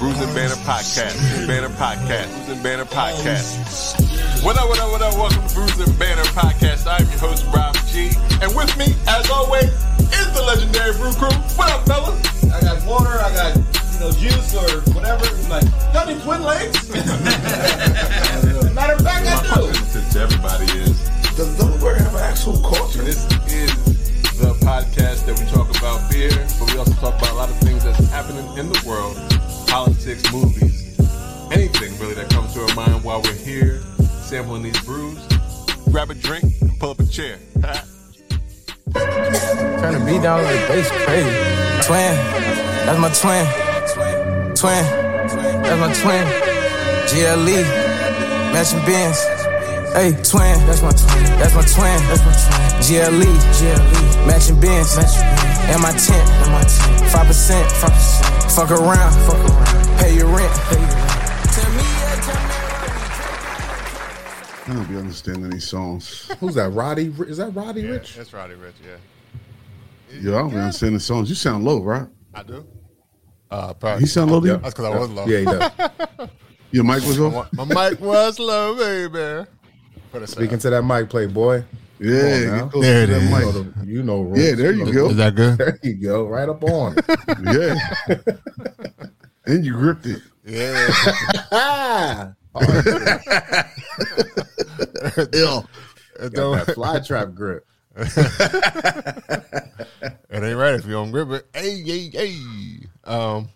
Bruising Banter Podcast. Bruising Banter Podcast. Bruising Banter Podcast. What up, what up, what up? Welcome to Bruising Banter Podcast. I'm your host, Rob G. And with me, as always, is the legendary Brew Crew. What up, fellas? I got water, I got you know juice or whatever. It's like, y'all need twin legs? Matter of fact, I My do. to, everybody is Does Delaware have an actual culture? this is the podcast that we talk about beer, but we also talk about a lot of things that's happening in the world, politics, movies, anything really that comes to our mind while we're here sampling these brews. Grab a drink and pull up a chair. Turn the beat down like bass crazy. Twin, that's my twin. Twin, that's my twin. GLE, matching bins. Hey, twin, that's my twin. That's my twin. That's my twin. GLE, GLE, matching bins. And my tent, and my tent. Five percent, five percent. Fuck around, fuck around. Pay your rent, pay your rent. Tell me, yeah, tell me. I don't be understanding these songs. Who's that? Roddy? Is that Roddy Ricch? That's Roddy Ricch, yeah. Yo, I don't be understanding the songs. You sound low, right? I do. Uh, probably. He sound low Yeah. That's because I was low. Yeah, he does. Your mic was low. My mic was low, baby. Speaking to that mic, Playboy. Yeah, now. There to it that is. You know, mic. you know rules. Yeah, there you know go. Is that good? There you go. Right up on. Yeah. and you gripped it. Yeah. ah, Ill. Got don't, that fly trap grip. it ain't right if you don't grip it. Hey, hey, hey. Um,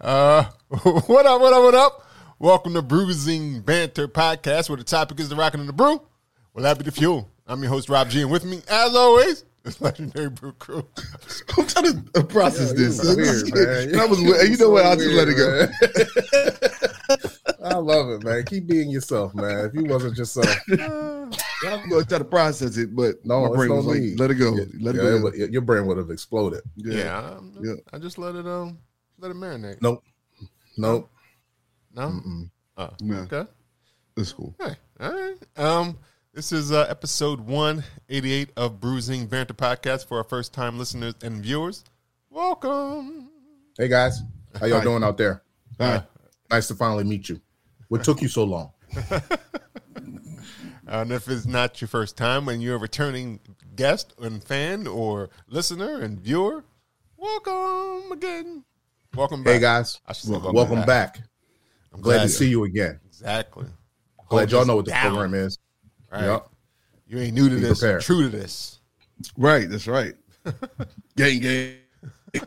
uh, what up, what up, what up? Welcome to Bruising Banter Podcast, where the topic is the rocking and the brew. Well, happy to fuel. I'm your host, Rob G, and with me, as always, is legendary brew crew. I'm trying to process Yeah, you this. was weird, man. That was weird. You know what? I'll just let it go. I love it, man. Keep being yourself, man. If you wasn't yourself, I'm going to try to process it, but no, my it's brain no was like, need. let it go. Yeah, Let it yeah, go. it your brain would have exploded. Yeah, I'm- Yeah. I just let it um let it marinate. Nope. Nope. No, oh, No. okay. That's cool. Hey, all right. Um, this is uh, episode one eighty eight of Bruising Banter Podcast for our first time listeners and viewers. Welcome. Hey guys, how y'all Hi. doing out there? Right. Nice to finally meet you. What took you so long? And if it's not your first time and you're a returning guest and fan or listener and viewer, welcome again. Welcome back. Hey guys, Welcome back. I'm Glad to see you again. Exactly. Glad y'all know what the down, program is. Right. Yep. You ain't new to Be this. prepared. True to this. Right. That's right. gang, gang.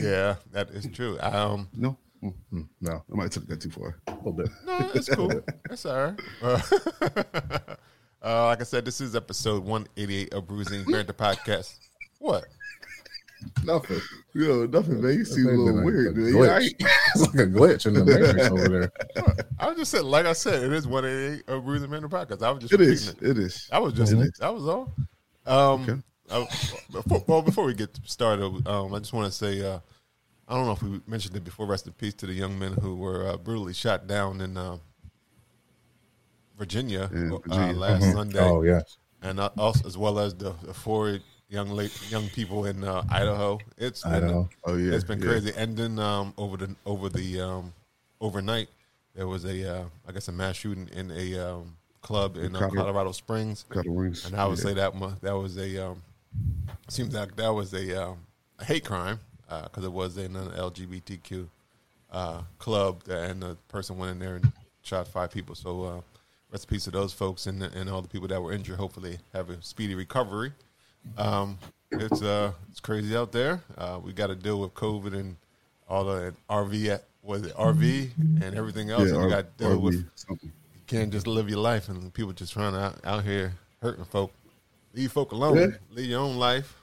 Yeah, that is true. Um, No. Mm, Mm, No, I might have took that too far. a little bit. No, it's cool. That's all right. Uh, uh, like I said, this is episode 188 of Bruising Banter Podcast. What? Nothing. Yo, nothing, man. You seem a little weird, a man. You glitch. all right? it's like a glitch in the matrix over there. I was just said, like I said, it is 188 of Bruising Banter Podcast. I was just It is. it. It is. That was just It it. is. That was all. Um, Okay. uh, before, well, before we get started, um, I just want to say, uh, I don't know if we mentioned it before. Rest in peace to the young men who were uh, brutally shot down in uh, Virginia, In uh, Virginia. last Sunday. Oh yes. and uh, also as well as the, the four young late, young people in uh, Idaho. It's been, Idaho. Oh, yeah. it's been yeah. crazy. And then um, over the over the um, overnight, there was a uh, I guess a mass shooting in a um, club in uh, Colorado- Colorado Springs, Colorado Springs, and I would yeah. say that that was a um, seems like that was a, um, a hate crime because it was in an LGBTQ uh, club, and the person went in there and shot five people. So uh, rest in peace to those folks and and all the people that were injured. Hopefully, have a speedy recovery. Um, it's uh, it's crazy out there. Uh, we got to deal with COVID and all the RV was it RV and everything else. Yeah, and you got to deal RV, with something. you can't just live your life and people just trying to out, out here hurting folk. Leave folk alone. Yeah. Leave your own life.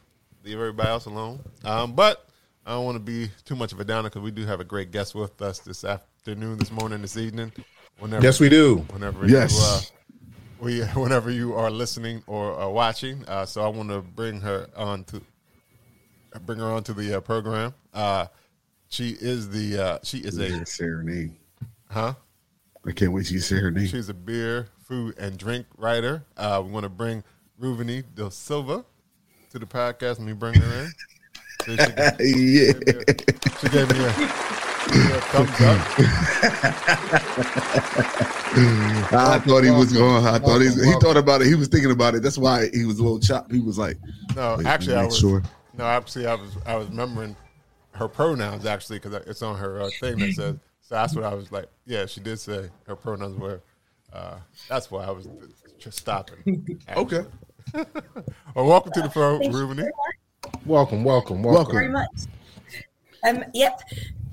Leave everybody else alone. Um, but I don't want to be too much of a downer because we do have a great guest with us this afternoon, this morning, this evening. Whenever, Yes, we do. Whenever Yes. you, uh, we, whenever you are listening or are watching, uh, so I want to bring her on to bring her on to the uh, program. Uh, she is the uh, she is Yeah, a say her name. huh. I can't wait you say her name. She's a beer, food, and drink writer. Uh, we want to bring Ruvani Del Silva to the podcast. Let me bring her in. She can- yeah. She gave me a, a thumbs up. I thought he was going. I thought he, he thought about it. He was thinking about it. That's why he was a little chopped. He was like, No, actually, I was. sure. No, actually, I was. I was remembering her pronouns actually because it's on her uh, thing that says. So that's what I was like. Yeah, she did say her pronouns were. Uh, that's why I was just stopping. okay, Well, welcome to the pro, Ruvani. Welcome, welcome, welcome. Welcome. very much. Um, yep.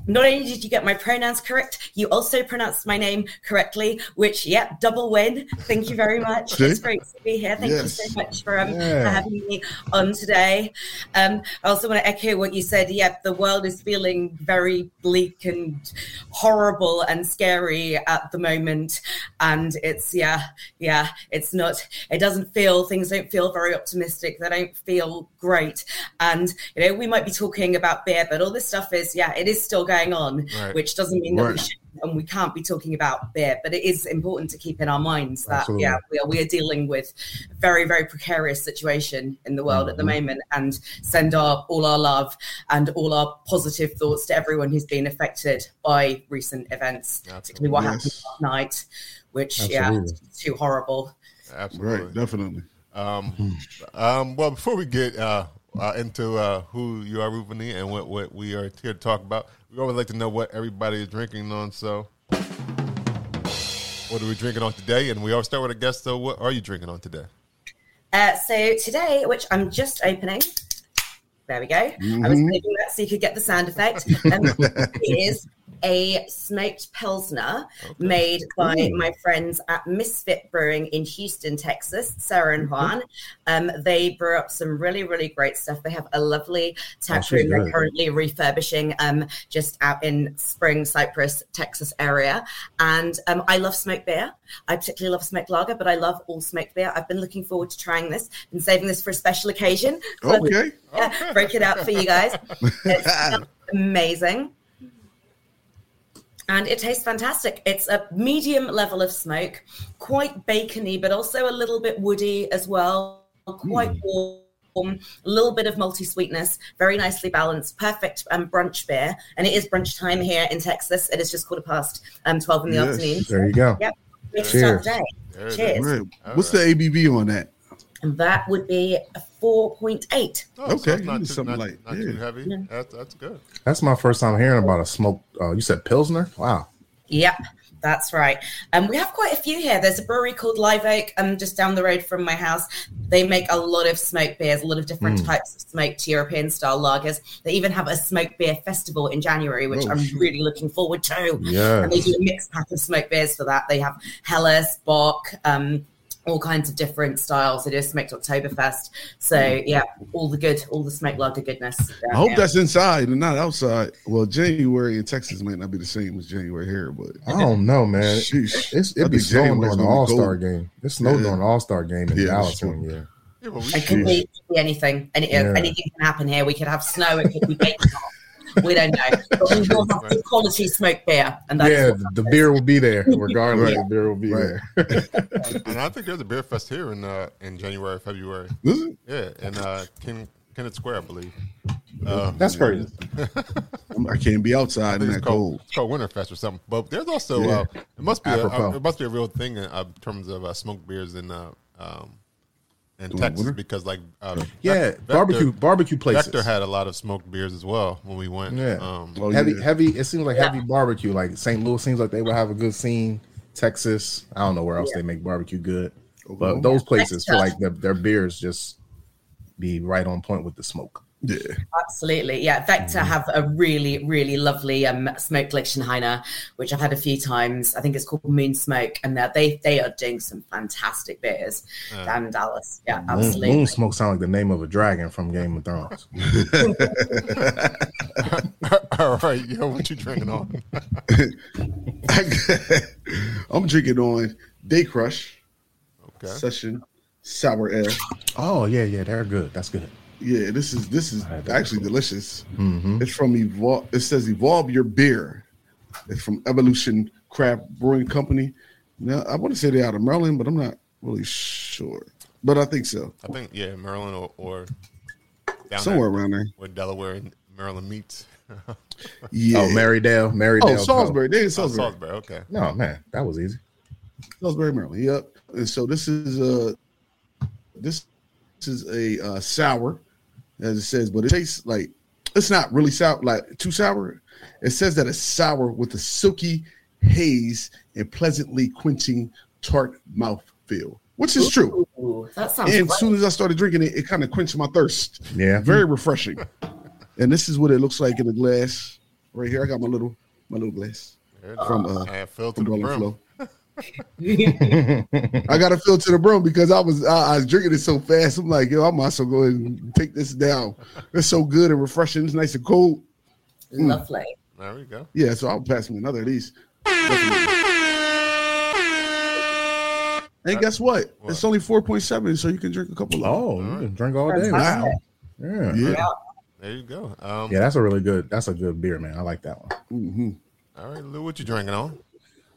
Not only did you get my pronouns correct, you also pronounced my name correctly, which, yep, double win. Thank you very much. See? It's great to be here. Thank Yes. you so much for, um, Yeah. for having me on today. Um, I also want to echo what you said. Yep, the world is feeling very bleak and horrible and scary at the moment. And it's, yeah, yeah, it's not, it doesn't feel, things don't feel very optimistic. They don't feel great. And, you know, we might be talking about beer, but all this stuff is, yeah, it is still going on, Right. which doesn't mean that we should and we can't be talking about beer, but it is important to keep in our minds that Absolutely. yeah, we are we are dealing with a very very precarious situation in the world at the mm-hmm. moment, and send our all our love and all our positive thoughts to everyone who's been affected by recent events, particularly what happened last night, which Absolutely. yeah, too horrible. Absolutely. right, definitely. Um, um, well, before we get uh, uh, into uh, who you are, Ruvani, and what, what we are here to talk about, we always like to know what everybody is drinking on. So, what are we drinking on today? And we always start with a guest. So, what are you drinking on today? Uh, so today, which I'm just opening, there we go. I was Mhm. that so you could get the sound effect. Um, it is a smoked pilsner made by my friends at Misfit Brewing in Houston, Texas, Sarah and Juan. Um, they brew up some really, really great stuff. They have a lovely tap room they're currently refurbishing um, just out in Spring, Cypress, Texas area. And um, I love smoked beer. I particularly love smoked lager, but I love all smoked beer. I've been looking forward to trying this. Been saving this for a special occasion. So Okay, yeah, break it out for you guys. It's amazing. And it tastes fantastic. It's a medium level of smoke, quite bacony, but also a little bit woody as well, quite warm, a little bit of malty sweetness, very nicely balanced, perfect um, brunch beer. And it is brunch time here in Texas. It is just quarter past um, 12 in the Yes. afternoon. There you go. Yep. Cheers. start the day. There it Cheers. right. All What's the ABV on that? And that would be a 4.8. Oh, Okay, it's not too, something not, like- not yeah. too heavy. Yeah. That's, that's good. That's my first time hearing about a smoked. Uh, you said pilsner. Wow. Yep, that's right. And we have quite a few here. There's a brewery called Live Oak, um, just down the road from my house. They make a lot of smoked beers, a lot of different Mm. types of smoked European style lagers. They even have a smoked beer festival in January, which Oh, I'm shoot. really looking forward to. Yeah. And they do a mixed pack of smoked beers for that. They have Helles, Bock, um, all kinds of different styles. They do a smoked Oktoberfest. So yeah, all the good, all the smoked lager goodness. I hope here. that's inside and not outside. Well, January in Texas might not be the same as January here, but I don't know, man. sheesh. It's I it be snowing January's during the All Star game. It snowed Yeah. during the All Star game in Yeah, Dallas one year. Yeah, but we It could be, anything. Any, Yeah. Anything can happen here. We could have snow. It could be bacon. We don't know. But we will have good quality smoked beer. And that's Yeah, the, the beer will be there regardless. Right. The beer will be Right. there. and I think there's a beer fest here in uh, in January, February. Yeah, in uh, Ken, Kennett Square, I believe. Um, That's crazy. I'm- can't be outside in think that it's called, cold. it's called Winterfest or something. But there's also Yeah. uh, it must be a, Apropos. it must be a real thing in uh, terms of uh, smoked beers in uh, um, in Doing Texas winter? because like uh, Yeah, Vector- barbecue barbecue places. Vector had a lot of smoked beers as well when we went. Yeah. Um, Oh, heavy, yeah. heavy. It seems like heavy barbecue. Like St. Louis seems like they would have a good scene. Texas, I don't know where else they make barbecue good, but Oklahoma? those places feel like their, their beers just be right on point with the smoke. Yeah. Absolutely. Yeah. Vector have a really, really lovely um, smoked Lichtenhainer, which I've had a few times. I think it's called Moon Smoke. And they're- they they are doing some fantastic beers Yeah. down in Dallas. Yeah, Moon, absolutely. Moon smoke sounds like the name of a dragon from Game of Thrones. all right, yo, what you drinking on? I'm drinking on Day Crush Okay. Session Sour Ale. Oh yeah, yeah, they're good. That's good. Yeah, this is this is I had that actually before. delicious. hmm It's from Evolve. It says Evolve Your Beer. It's from Evolution Craft Brewing Company. Now I want to say they're out of Maryland, but I'm not really sure. But I think so. I think yeah, Maryland or, or down Somewhere there around there. where Delaware and Maryland meets. Yeah. Oh, Marydale, Marydale. Oh, Salisbury. They in Oh, Salisbury. Salisbury. Okay. No, man, that was easy. Salisbury, Maryland. Yep. And so this is uh this is a uh, sour, as it says, but it tastes like it's not really sour, like too sour. It says that it's sour with a silky haze and pleasantly quenching tart mouth feel, which is true. Ooh, that sounds And as soon as I started drinking it, it kind of quenched my thirst. Yeah, Very refreshing. and this is what it looks like in a glass right here. I got my little my little glass There it is. from uh I filled to from the brim. Flow. I got to fill to the brim because I was I, I was drinking it so fast. I'm like, yo, I might as well go ahead and take this down. It's so good and refreshing. It's nice and cold. Lovely. There we go. Yeah, so I'll pass me another of these. And guess what? It's only 4.7, so you can drink a couple of Oh, you can drink all day. Wow. Yeah. Yeah. Yeah. There you go. Um, Yeah, that's a really good. That's a good beer, man. I like that one. hmm All right, Lou, what you drinking on?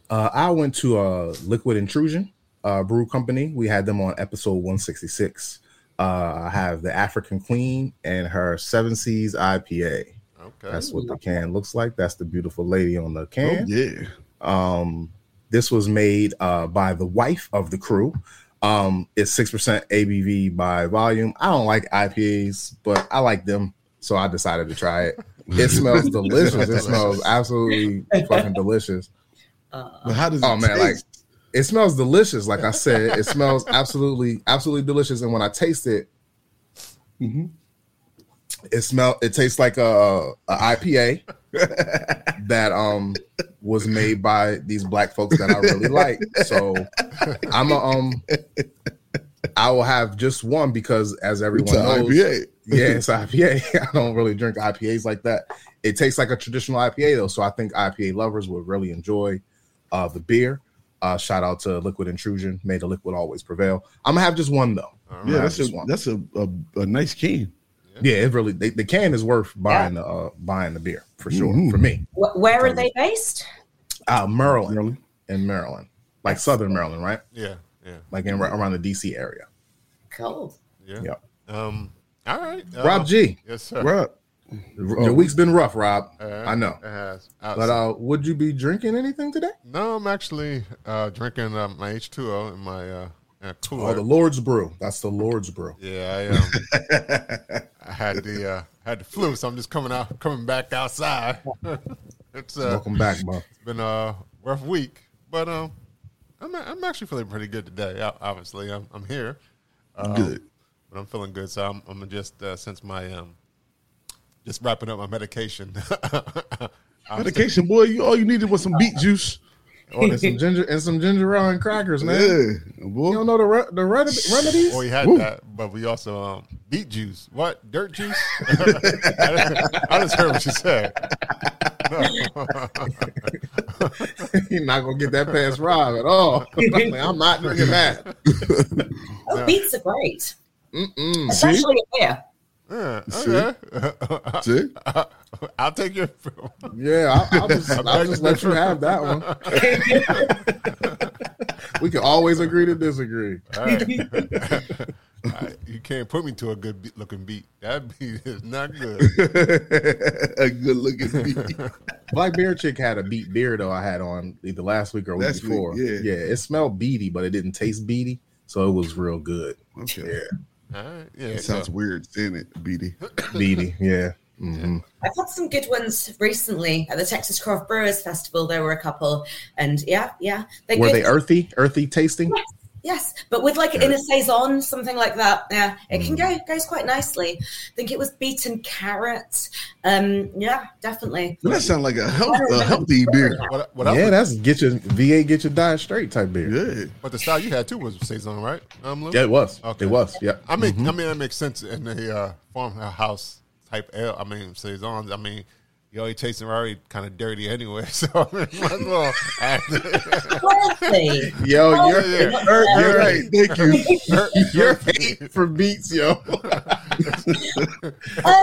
Uh, I went to uh, Liquid Intrusion uh, Brew Company. We had them on episode 166. Uh, I have the African Queen and her Seven Seas IPA. Okay. That's what the can looks like. That's the beautiful lady on the Oh, can. yeah. Um, this was made uh, by the wife of the crew. Um, it's six percent ABV by volume. I don't like IPAs, but I like them, so I decided to try it. It smells delicious. It smells absolutely fucking delicious. But how does it Oh man, like it smells delicious. Like I said, it smells absolutely, absolutely delicious. And when I taste it, Mhm. it smell. It tastes like a, a IPA that um was made by these black folks that I really like. So I'm a um. I will have just one because, as everyone knows, IPA. yeah, it's IPA. I don't really drink IPAs like that. It tastes like a traditional IPA though, so I think IPA lovers would really enjoy uh, the beer. Uh, shout out to Liquid Intrusion. May the liquid always prevail. I'm gonna have just one though. I'm Yeah, that's a, one. that's a, a, a nice can. yeah. It really they, the can is worth buying the uh, buying the beer for sure Mhm. for me. Where are they based? Uh, Maryland Maryland. in Maryland, like Southern Maryland, right? Yeah, yeah, Like in around the DC area. Cool. yeah. Yeah. Um. All right. Uh, Rob G, Yes, sir. Right. Your week's been rough, Rob. Uh, I know. It has. Uh, But uh, would you be drinking anything today? no, I'm actually uh, drinking uh, my H2O in my uh, cooler. Oh, the Lord's Brew. That's the Lord's Brew. Yeah, I um, I had the uh, had the flu, so I'm just coming out, coming back outside. it's uh, Welcome back, bro. It's been a rough week, but um, I'm I'm actually feeling pretty good today. Obviously, I'm I'm here, um, Good. but I'm feeling good. So I'm I'm just uh, since my um, just wrapping up my medication. I'm Medication, boy. You all you needed was some beet juice. Oh, and some ginger and some ginger ale and crackers, man. Yeah, You don't know the re- the remedy- remedies? Well, we had Woo. that, but we also um, beet juice. What dirt juice? I just heard what you said. You're not gonna get that past Rob at all. Like, I'm not drinking that. Oh, Yeah. beets are great, Mm-mm. especially here. Yeah, See? okay. See? I'll take your. Yeah, I'll, I'll just, I'll just let you have that one. We can always agree to disagree. All right. I- you can't put me to a good be- looking beat. That beat is not good. a good looking beat. Black Bear Chick had a beat beer though. I had on either last week or week Last week, before. yeah. yeah, it smelled beady, but it didn't taste beady, so it was real good. Okay. All right. Yeah. That so- sounds weird saying it, beady. Beady, yeah. hmm I've had some good ones recently at the Texas Craft Brewers Festival. There were a couple, and yeah, yeah, they're Were good. they earthy, earthy tasting? Yes, yes, but with like in a saison, something like that. Yeah, it can go goes quite nicely. I think it was beaten carrot. Um, yeah, definitely. That sounds like a, health, a healthy beer. What, what Yeah, was- that's get your VA, get your diet straight type beer. Yeah. but the style you had too was saison, right? Um, Lou? Yeah, it was. Okay. It was. Yeah. I mean, I mean that makes sense in the uh, farmhouse type ale. I mean saisons. I mean, you already tasting already kind of dirty anyway, so I mean, might as well add Healthy. Yo, Oh, you're, yeah. you're, You're you're right. Thank you. You're hate for beats, yo.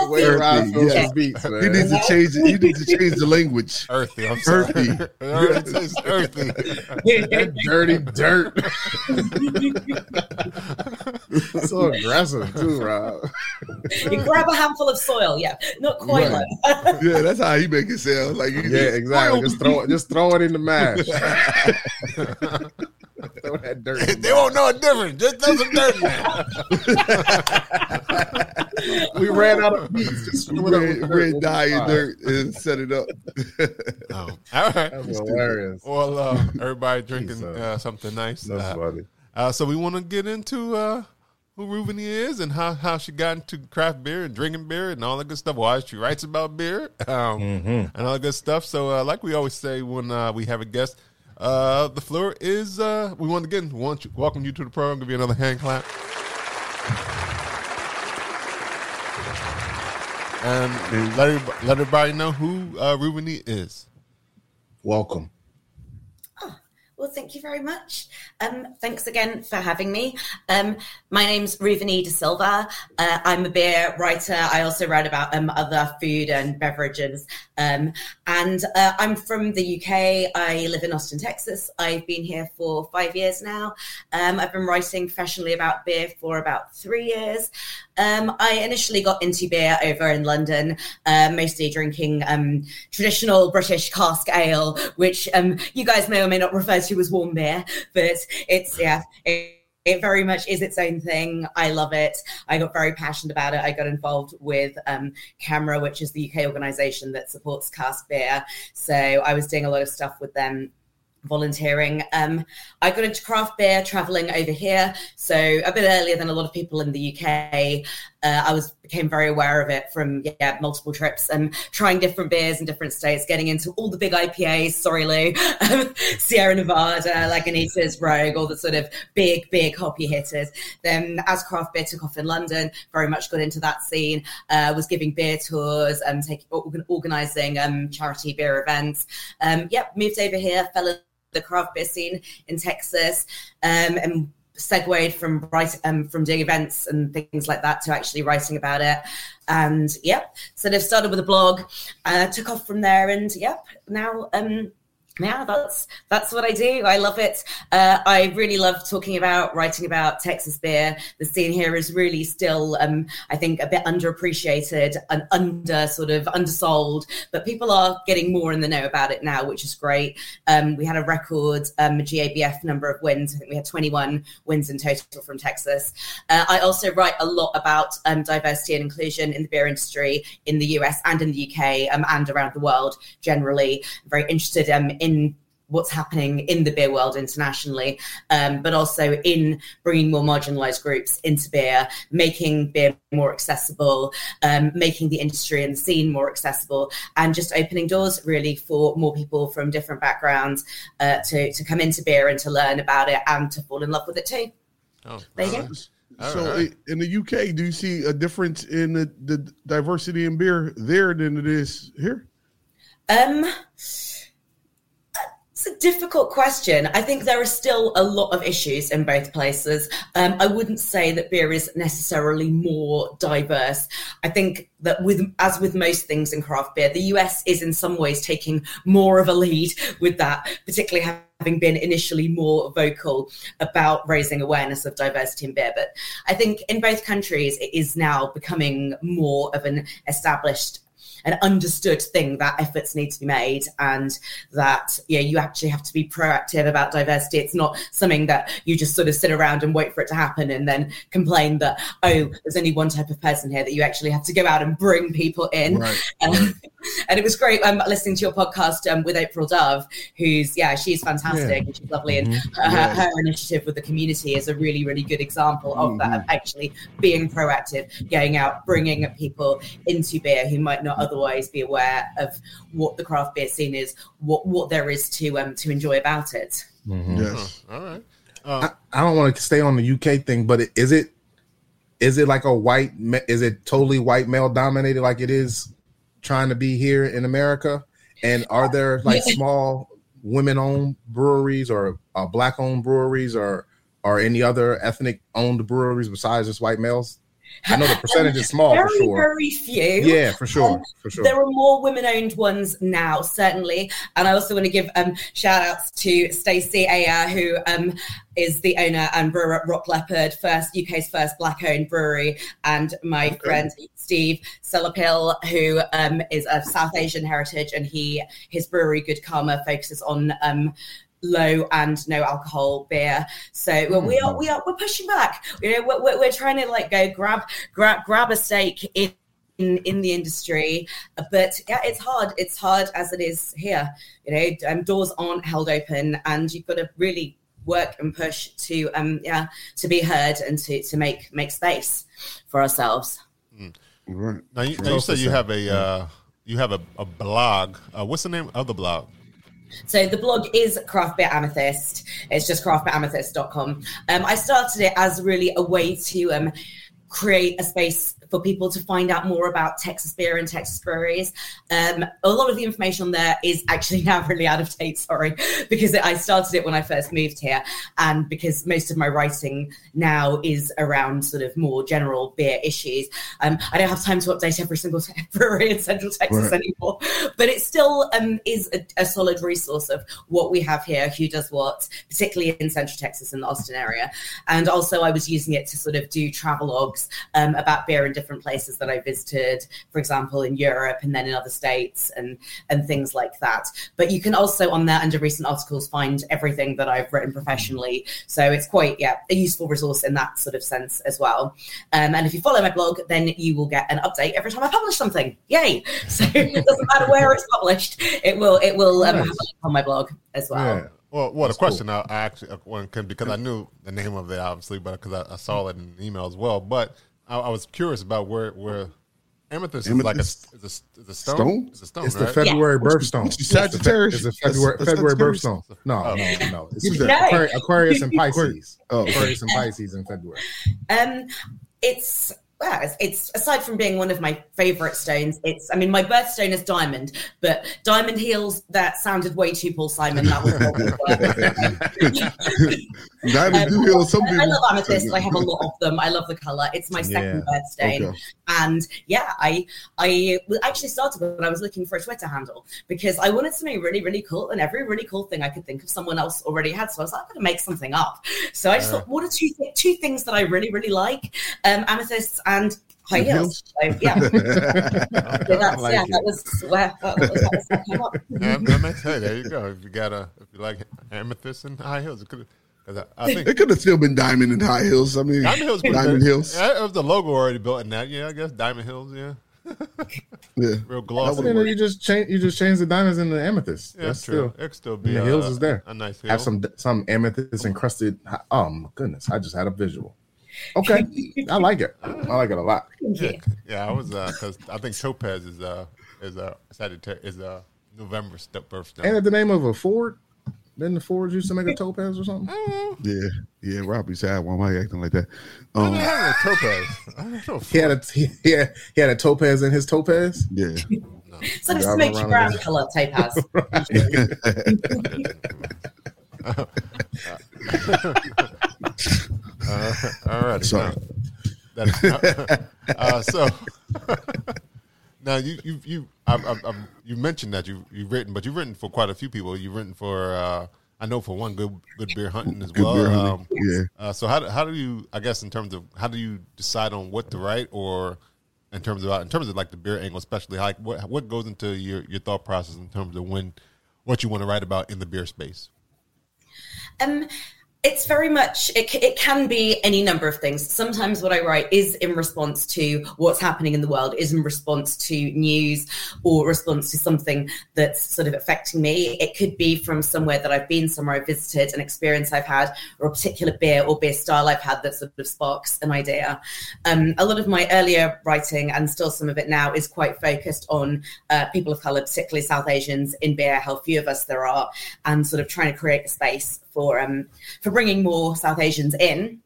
Way Rod Earthy, Phillips yeah. beats, man. He needs to change. He needs to change the language. Earthy. I'm sorry. Earthy. it's earthy. That dirty dirt. so aggressive too, Rob. you grab a handful of soil. Yeah, not quite Right. like that. Yeah, that's how he make it sound. Like you Yeah, exactly. Just throw it. Just throw it in the mash. throw that dirt. in they the won't know a difference. Just throw some dirt in we ran out of beats. Just fill it up with red, red We'll be dye and dirt and set it up. Oh, all right. That's hilarious. Well, uh, everybody drinking uh, uh, something nice. That's Uh, funny. Uh, so we want to get into uh, who Ruvani is and how, how she got into craft beer and drinking beer and all that good stuff. Why she writes about beer um, and all that good stuff. So, uh, like we always say when uh, we have a guest, uh, the floor is. Uh, we want to again want you, welcome you to the program. Give you another hand clap. And let everybody, let everybody know who uh, Ruvani is. Welcome. Well, thank you very much. Um, thanks again for having me. Um, my name's Ruvani De Silva. Uh, I'm a beer writer. I also write about um, other food and beverages. Um, and uh, I'm from the UK. I live in Austin, Texas. I've been here for five years now. Um, I've been writing professionally about beer for about three years. Um, I initially got into beer over in London, uh, mostly drinking um, traditional British cask ale, which um, you guys may or may not refer to as warm beer, but it's yeah. It, it very much is its own thing. I love it. I got very passionate about it. I got involved with um, CAMRA, which is the UK organization that supports cask beer. So I was doing a lot of stuff with them volunteering. Um, I got into craft beer traveling over here, so a bit earlier than a lot of people in the UK. Uh, I was became very aware of it from yeah multiple trips and trying different beers in different states, getting into all the big IPAs. Sorry, Lou, Sierra Nevada, Lagunitas, Rogue, all the sort of big big hoppy hitters. Then as craft beer took off in London, very much got into that scene. Uh, was giving beer tours, and taking organizing um, charity beer events. Um, yep, moved over here, fell in the craft beer scene in Texas, um, and segued from writing um, from doing events and things like that to actually writing about it. And yep, sort of started with a blog, uh, took off from there, and yep, now um, yeah, that's that's what I do. I love it. Uh, I really love talking about writing about Texas beer. The scene here is really still, um, I think, a bit underappreciated and under sort of undersold, but people are getting more in the know about it now, which is great. Um, we had a record um, GABF number of wins. I think we had 21 wins in total from Texas. Uh, I also write a lot about um, diversity and inclusion in the beer industry in the US and in the UK um, and around the world generally. I'm very interested um, in what's happening in the beer world internationally, um, but also in bringing more marginalized groups into beer, making beer more accessible, um, making the industry and the scene more accessible, and just opening doors really for more people from different backgrounds uh, to, to come into beer and to learn about it and to fall in love with it too. Oh, There you go. So All right. i- in the UK, do you see a difference in the, the diversity in beer there than it is here? Um, it's a difficult question. I think there are still a lot of issues in both places. Um, I wouldn't say that beer is necessarily more diverse. I think that with as with most things in craft beer, the US is in some ways taking more of a lead with that, particularly having been initially more vocal about raising awareness of diversity in beer. But I think in both countries, it is now becoming more of an established an understood thing that efforts need to be made and that yeah you actually have to be proactive about diversity it's not something that you just sort of sit around and wait for it to happen and then complain that oh there's only one type of person here that you actually have to go out and bring people in Right. um, and it was great um, listening to your podcast um, with April Dove, who's yeah, she's fantastic and she's lovely, and her, Yeah. her initiative with the community is a really really good example of that, of actually being proactive, going out, bringing people into beer who might not otherwise be aware of what the craft beer scene is, what what there is to um to enjoy about it. Yes. All right. I, I don't want to stay on the UK thing, but is it is it like a white? Is it totally white male dominated like it is trying to be here in America? And are there like small women owned breweries or uh, black owned breweries or or any other ethnic owned breweries besides just white males? I know the percentage is small very, for sure. very few. Yeah, for sure, Um, for sure. There are more women-owned ones now, certainly, and I also want to give um, shout-outs to Stacey Ayer, who um, is the owner and brewer at Rock Leopard, first UK's first black-owned brewery, and my friend Steve Selapil, who um, is of South Asian heritage, and he his brewery Good Karma focuses on um, low and no alcohol beer. So well, we are we are we're pushing back. You know, we're, we're, trying to like go grab grab grab a stake in. In, in the industry, but yeah, it's hard. It's hard as it is here. You know, um, doors aren't held open, and you've got to really work and push to um yeah to be heard and to to make make space for ourselves. Right. Now you, now you said you have a uh, you have a, a blog. Uh, what's the name of the blog? So the blog is Craft Beer Amethyst. It's just craftbeeramethyst.com. Um, I started it as really a way to um, create a space for people to find out more about Texas beer and Texas breweries. Um, a lot of the information on there is actually now really out of date, sorry, because I started it when I first moved here. And because most of my writing now is around sort of more general beer issues. Um, I don't have time to update every single brewery in Central Texas Right. anymore, but it still um, is a, a solid resource of what we have here, who does what, particularly in Central Texas and the Austin area. And also, I was using it to sort of do travelogues um, about beer in different places that I visited, for example, in Europe and then in other states and and things like that. But you can also on there under recent articles find everything that I've written professionally. So it's quite yeah a useful resource in that sort of sense as well. Um, and if you follow my blog, then you will get an update every time I publish something. Yay! So it doesn't matter where it's published, it will it will um, have a link on my blog as well. Yeah. Well, well, the That's cool. question I, I actually uh, one can because I knew the name of it obviously, but because I, I saw it in email as well. But I, I was curious about where where amethyst, is like a is a, is a stone. Stone? It's a stone, It's the right? February What's- birthstone. what's the Sagittarius? It's a February That's- that's February birthstone. No, Oh. no, no. It's Who's? Aquarius, Aquarius and Pisces. Oh. Aquarius and Pisces in February. Um, it's well, it's, it's aside from being one of my favorite stones. It's I mean, my birthstone is diamond, but diamond heels that sounded way too Paul Simon. That was. Diamond do heal some Um, I- people. I love amethyst. I have a lot of them. I love the color. It's my second Yeah. birthstone, Okay. and yeah, I I actually started when I was looking for a Twitter handle because I wanted something really really cool, and every really cool thing I could think of someone else already had. So I was like, I'm going to make something up. So I just thought, what are two th- two things that I really really like? Um, amethysts and high And heels. So yeah, so that's like yeah, it. that was where that was, that was that came up. Yeah, that makes, hey, there you go. If you got a if you like amethyst and high heels, it could. Cause I, I think It could have still been diamond and high Hills. I mean, Diamond Hills. could've Diamond been- Hills. Yeah, it was the logo already built in that. Yeah, I guess Diamond Hills. Yeah, Yeah. real I glossy. mean, you just change you just change the diamonds into amethyst. yeah, That's true. still It still be the a, hills is there. A nice hill. have some some amethyst encrusted. Oh my goodness! I just had a visual. Okay, I like it. I like it a lot. Yeah, yeah, I was uh, because I think Topaz is uh is uh, a Sagittarius is a November step birthstone. Ain't it the name of a Ford? Didn't the Ford used to make a topaz or something? Yeah. Yeah. Robbie said, why am I acting like that? I Um, don't know, Topaz. I don't. He had a he had, he had a topaz in his topaz. yeah. Sort of Driving smokey around brown in color topaz. All right. Sorry. That, uh, so now you you you I've, I've, I've, you mentioned that you you've written, but you've written for quite a few people. You've written for uh, I know for one good good beer hunting as Good well. beer hunting, Um, yeah. Uh, so how do, how do you I guess in terms of how do you decide on what to write or in terms of in terms of like the beer angle, especially like what what goes into your your thought process in terms of when what you want to write about in the beer space? Um, it's very much it, it can be any number of things. Sometimes what i write is in response to what's happening in the world is in response to news or response to something that's sort of affecting me. It could be from somewhere that i've been somewhere i've visited an experience i've had or a particular beer or beer style i've had that sort of sparks an idea. Um, a lot of my earlier writing and still some of it now is quite focused on uh, people of color particularly south asians in beer how few of us there are and sort of trying to create a space for um, for bringing more South Asians in.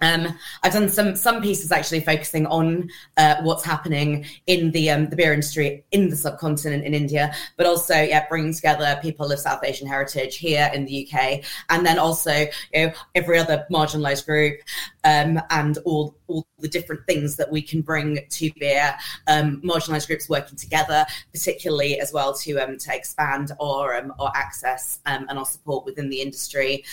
Um, I've done some some pieces actually focusing on uh, what's happening in the um, the beer industry in the subcontinent in India, but also yeah, bringing together people of South Asian heritage here in the UK, and then also you know every other marginalised group um, and all all the different things that we can bring to beer, um, marginalised groups working together, particularly as well to um, to expand our um, our access um, and our support within the industry.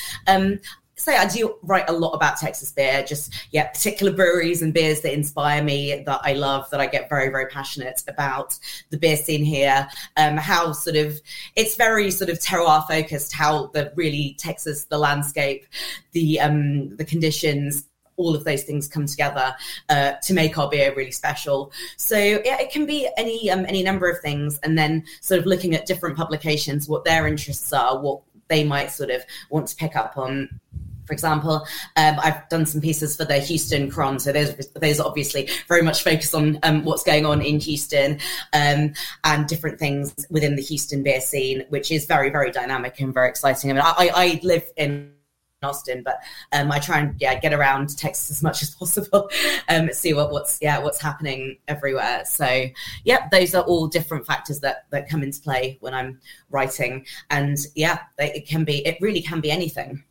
Say I do write a lot about Texas beer, just yeah, particular breweries and beers that inspire me that I love, that I get very, very passionate about the beer scene here. Um, how sort of it's very sort of terroir focused, how the really Texas, the landscape, the um the conditions all of those things come together uh, to make our beer really special. So yeah, it can be any um, any number of things, and then sort of looking at different publications, what their interests are, what they might sort of want to pick up on for example. Um, I've done some pieces for the Houston Chron, so those those obviously very much focus on um, what's going on in Houston um, and different things within the Houston beer scene, which is very very dynamic and very exciting. I mean, I, I live in Austin, but um, I try and yeah get around Texas as much as possible, um, see what, what's yeah what's happening everywhere. So yeah, those are all different factors that that come into play when I'm writing, and yeah, they, it can be it really can be anything.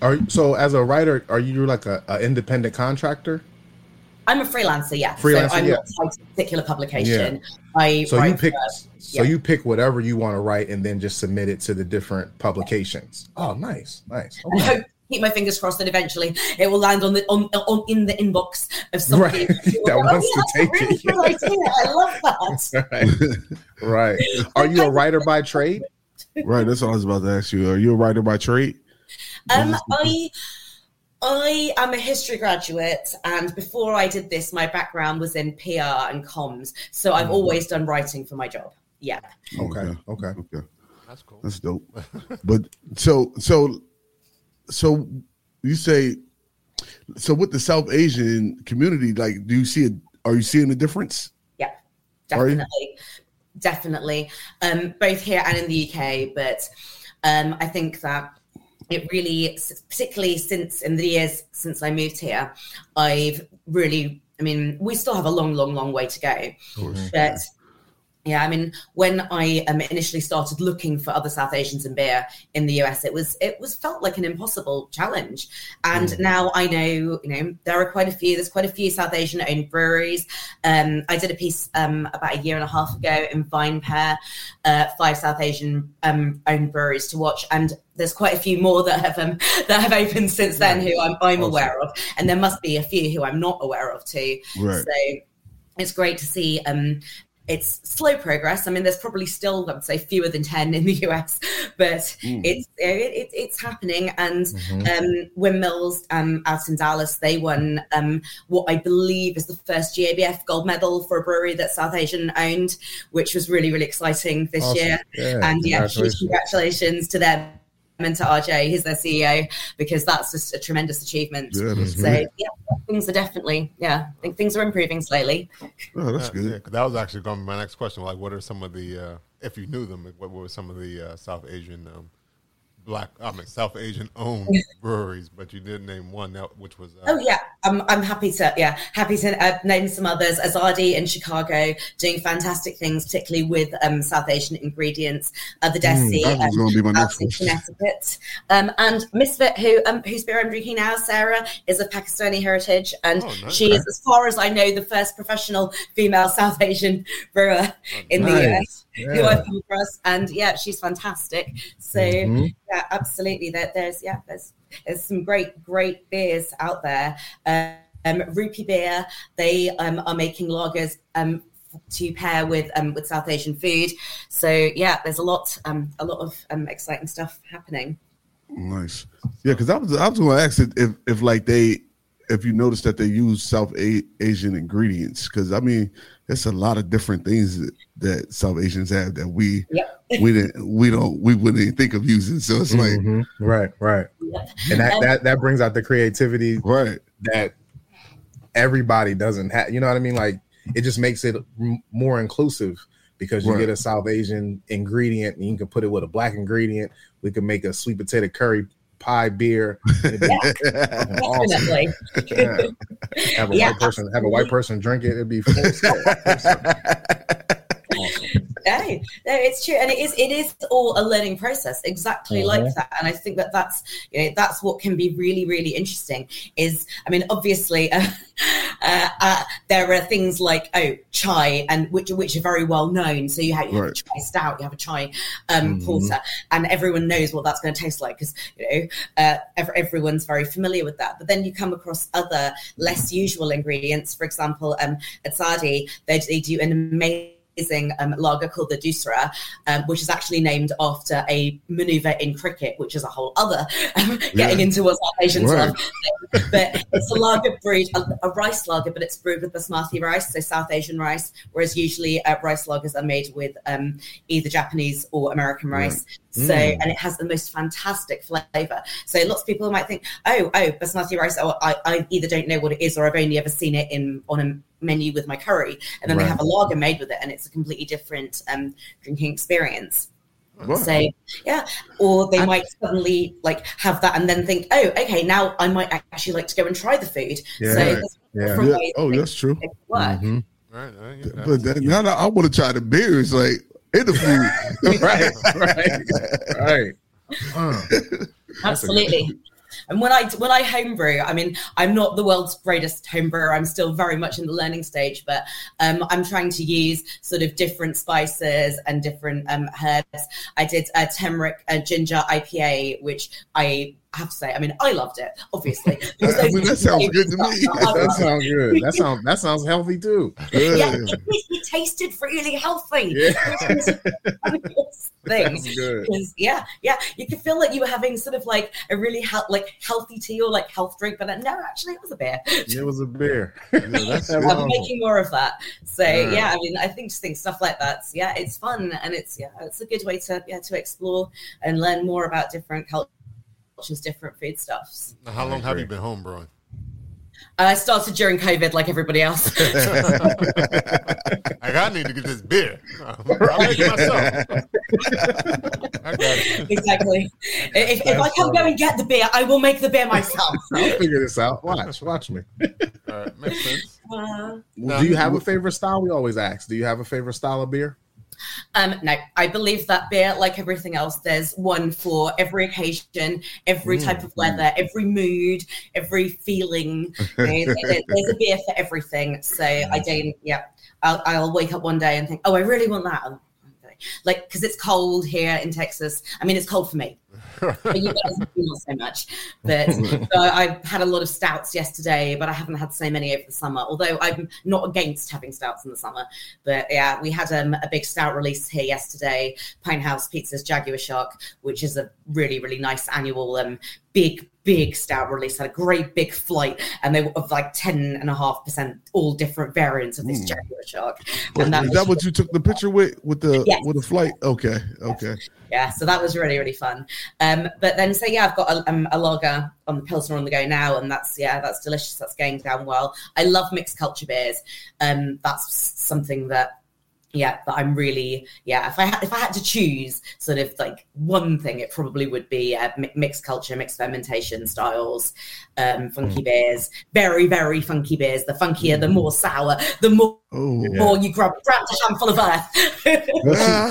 Are so as a writer, are you like a, a independent contractor? I'm a freelancer, yeah. Freelancer, so I'm yeah. not tied to a particular publication. I So write you pick for- so yeah. you pick whatever you want to write and then just submit it to the different publications. Oh, nice, nice. and Okay. hope keep my fingers crossed that eventually it will land on the on, on in the inbox of somebody Right. That go, wants "Oh, to take that's it." a really good idea. I love that. right, right. Are you a writer by trade? Right. That's what I was about to ask you. Are you a writer by trade? Um, I I am a history graduate, and before I did this, my background was in PR and comms. So I've always done writing for my job. Yeah. Okay, okay. Okay. That's cool. That's dope. but so so so you say so with the South Asian community, like do you see it are you seeing a difference? Yeah, Are you? definitely, definitely. Um, both here and in the UK, but um, I think that it really, particularly since in the years since I moved here, I've really. I mean, we still have a long, long, long way to go, but. Yeah, I mean, when I um, initially started looking for other South Asians in beer in the US, it was it was felt like an impossible challenge. And now I know, you know, there are quite a few. There's quite a few South Asian owned breweries. Um, I did a piece um, about a year and a half ago in VinePair, uh, five South Asian um, owned breweries to watch, and there's quite a few more that have um, that have opened since then who I'm, I'm aware of, and there must be a few who I'm not aware of too. Right. So it's great to see um it's slow progress. I mean, there's probably still, I would say, fewer than 10 in the US, but it's it, it, it's happening. And um, Windmills um, out in Dallas, they won um, what I believe is the first GABF gold medal for a brewery that South Asian owned, which was really, really exciting this Awesome. year. Yeah, and yeah, congratulations. congratulations to them and to RJ, he's their CEO, because that's just a tremendous achievement. Yeah, so great. yeah, things are definitely yeah, I think things are improving slowly. Oh, that's Yeah, good. yeah, 'cause that was actually going to be my next question. Like, what are some of the, uh, if you knew them, what were some of the uh, South Asian, um, black, I mean, South Asian owned breweries? But you did name one, that, which was. Uh, Oh yeah, I'm I'm happy to yeah happy to uh, name some others. Azadi in Chicago doing fantastic things, particularly with um, South Asian ingredients. Uh, the Desi that was um, gonna be my out next in. Connecticut, um, and Misfit, who um, whose beer I'm drinking now, Sarah, is of Pakistani heritage, and Oh, nice. she is, as far as I know, the first professional female South Asian brewer in the Nice. US who Yeah. I've come across, and yeah, she's fantastic. So Mhm. yeah, absolutely. There, there's yeah, there's there's some great great beers out there. Um, Rupee Beer, they um, are making lagers um, to pair with um, with South Asian food. So yeah, there's a lot um, a lot of um, exciting stuff happening. Nice. Yeah, because I was I was going to ask if if like they if you notice that they use South A- Asian ingredients because I mean there's a lot of different things that, that South Asians have that we Yep. we didn't we don't we wouldn't even think of using. So it's like Mhm. right, right. Yep. And that, that that brings out the creativity right. that everybody doesn't have. You know what I mean? Like it just makes it m- more inclusive because you Right. get a South Asian ingredient and you can put it with a black ingredient. We can make a sweet potato curry pie beer. It'd awesome. Definitely. Yeah. Have a Yeah, white person have a white person drink it. It'd be full awesome. No, no, it's true, and it is. It is all a learning process, exactly Mhm. like that. And I think that that's you know that's what can be really, really interesting. Is I mean, obviously, uh, uh, uh, there are things like oh chai, and which which are very well known. So you have, you have a chai stout, you have a chai um, Mhm. porter, and everyone knows what that's going to taste like because you know uh, ev- everyone's very familiar with that. But then you come across other less usual ingredients. For example, um, Azadi, they, they do an amazing um, lager called the Doosra, um, which is actually named after a maneuver in cricket, which is a whole other um, getting Yeah. into what South Asians Right. love. But it's a lager brewed, a, a rice lager, but it's brewed with basmati rice, so South Asian rice, whereas usually uh, rice lagers are made with um, either Japanese or American rice. So, Mm. and it has the most fantastic flavor. So, lots of people might think, oh, oh, basmati rice. Oh, I, I either don't know what it is, or I've only ever seen it in on a menu with my curry, and then they have a lager made with it, and it's a completely different um, drinking experience. Wow. So, yeah, or they might suddenly like have that, and then think, oh, okay, now I might actually like to go and try the food. Yeah. so, Right. Yeah. different Yeah. ways Oh, that's true. it can work. Mhm. Right. I get that. But then, now that I want to try the beers, like in the food. right, right, right. Uh, Absolutely. And when I when I homebrew, I mean, I'm not the world's greatest homebrewer. I'm still very much in the learning stage, but um, I'm trying to use sort of different spices and different um, herbs. I did a turmeric uh, ginger IPA, which I have to say, I mean, I loved it, obviously. I mean, that sounds good to me. I that sounds good. That sounds that sounds healthy too. yeah, it, tasted really healthy. Yeah. Which is a fabulous thing. That's good. Because yeah, yeah, you could feel like you were having sort of like a really health, like healthy tea or like health drink, but then, no, actually, it was a beer. It was a beer. Yeah, that's. I'm making more of that. So Yeah. yeah, I mean, I think just think stuff like that. Yeah, it's fun and it's yeah, it's a good way to yeah to explore and learn more about different cultures, different food stuffs. Now, how long have you been home brewing? I started during COVID, like everybody else. Like, I need to get this beer. I'll make it myself. I got it. exactly. If, if I can't go and get the beer, I will make the beer myself. I'll figure this out. Watch, watch me. All right, makes sense. Uh, No. Do you have a favorite style? We always ask. Do you have a favorite style of beer? Um, no, I believe that beer, like everything else, there's one for every occasion, every type of weather, every mood, every feeling. You know, there's a beer for everything. So I don't, yeah, I'll, I'll wake up one day and think, oh, I really want that. Like, because it's cold here in Texas. I mean, it's cold for me. For you guys, not so much. But so I had a lot of stouts yesterday, but I haven't had so many over the summer. Although I'm not against having stouts in the summer. But yeah, we had um, a big stout release here yesterday. Pinthouse Pizza's Jaguar Shark, which is a really, really nice annual um, big, big stout release. Had a great big flight, and they were of like 10.5%, all different variants of this Mm. Jaguar Shark. Is And that that what you took the picture with with the Yes. with the flight? Okay, okay. yeah so that was really really fun um but then so yeah i've got a, um, a lager on the pilsner on the go now and that's yeah that's delicious that's going down well i love mixed culture beers um that's something that yeah that i'm really yeah if i had if i had to choose sort of like one thing it probably would be uh, mi- mixed culture mixed fermentation styles um funky beers very very funky beers the funkier the more sour the more, Oh, more you grab grab a handful of earth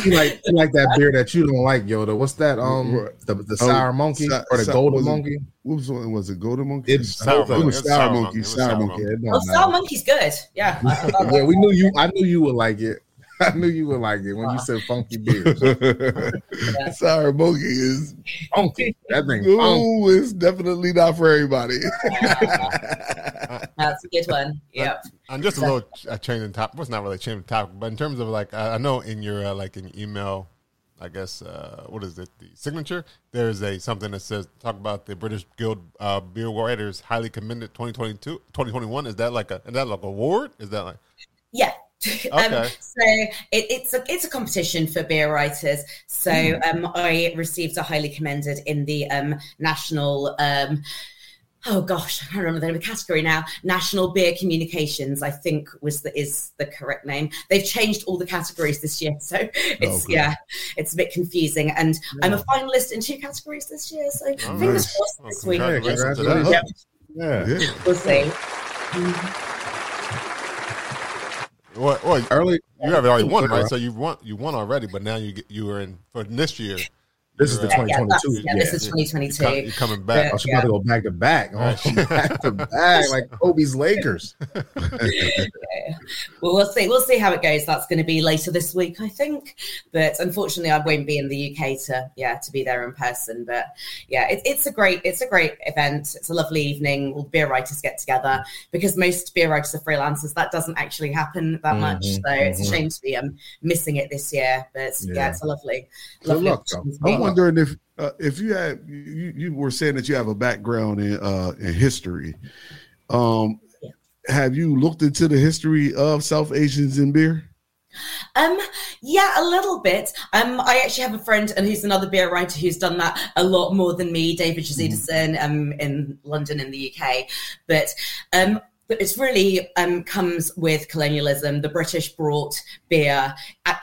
you, you like you like that beer that you don't like, Yoda? What's that? Um, Right. the, the Oh, sour monkey sa- or the sa- golden was it- monkey? what was it? Was it Golden Monkey? It's Sour it monkey. was It's Sour sour Monkey. monkey. It was Sour sour Monkey. Yeah, it oh matter. sour monkey's good yeah I- I yeah, we knew you. I knew you would like it. I knew you would like it when you said funky beers. Sorry, Monkey is funky. That thing. funky. no, it's definitely not for everybody. That's a good one. Yeah. And just a little uh, change in topic. Well, it's not really a change in topic, but in terms of like, I, I know in your uh, like in your email, I guess uh, what is it? The signature. There's a something that says talk about the British Guild uh, Beer Writers highly commended 2022, 2021. Is that like a is that like a award? Is that like Yeah. Um, so it, it's a it's a competition for beer writers. So um, I received a highly commended in the um, national um, oh gosh, I can't remember the name of the category now. National Beer Communications, I think was the is the correct name. They've changed all the categories this year, so it's good. yeah, it's a bit confusing. And I'm a finalist in two categories this year, so Oh, fingers nice. crossed Well, this week. congratulations to congratulations. that. Yeah. Yeah. We'll see. Well, well, Early. you have already won, right? So you won, you won already, but now you get, you were in for this year. This is the Yeah, Yeah, 2022. yeah, this is 2022. You're, you're coming back. Oh, she's about to go back to back. Oh, back to back, like Kobe's Lakers. well, we'll see. We'll see how it goes. That's going to be later this week, I think. But unfortunately, I won't be in the UK to yeah to be there in person. But yeah, it, it's a great it's a great event. It's a lovely evening. All the beer writers get together because most beer writers are freelancers. That doesn't actually happen that much. Mhm, So it's a mhm. shame to be um, missing it this year. But yeah, Yeah. it's a lovely, Good lovely. luck, though. Opportunity. I'm wondering if uh, if you had you, you were saying that you have a background in uh, in history. Um, have you looked into the history of South Asians in beer? Um, yeah, a little bit. Um, I actually have a friend and who's another beer writer who's done that a lot more than me, David Jesudason, um, in London in the UK. But um, but it's really um, comes with colonialism. The British brought beer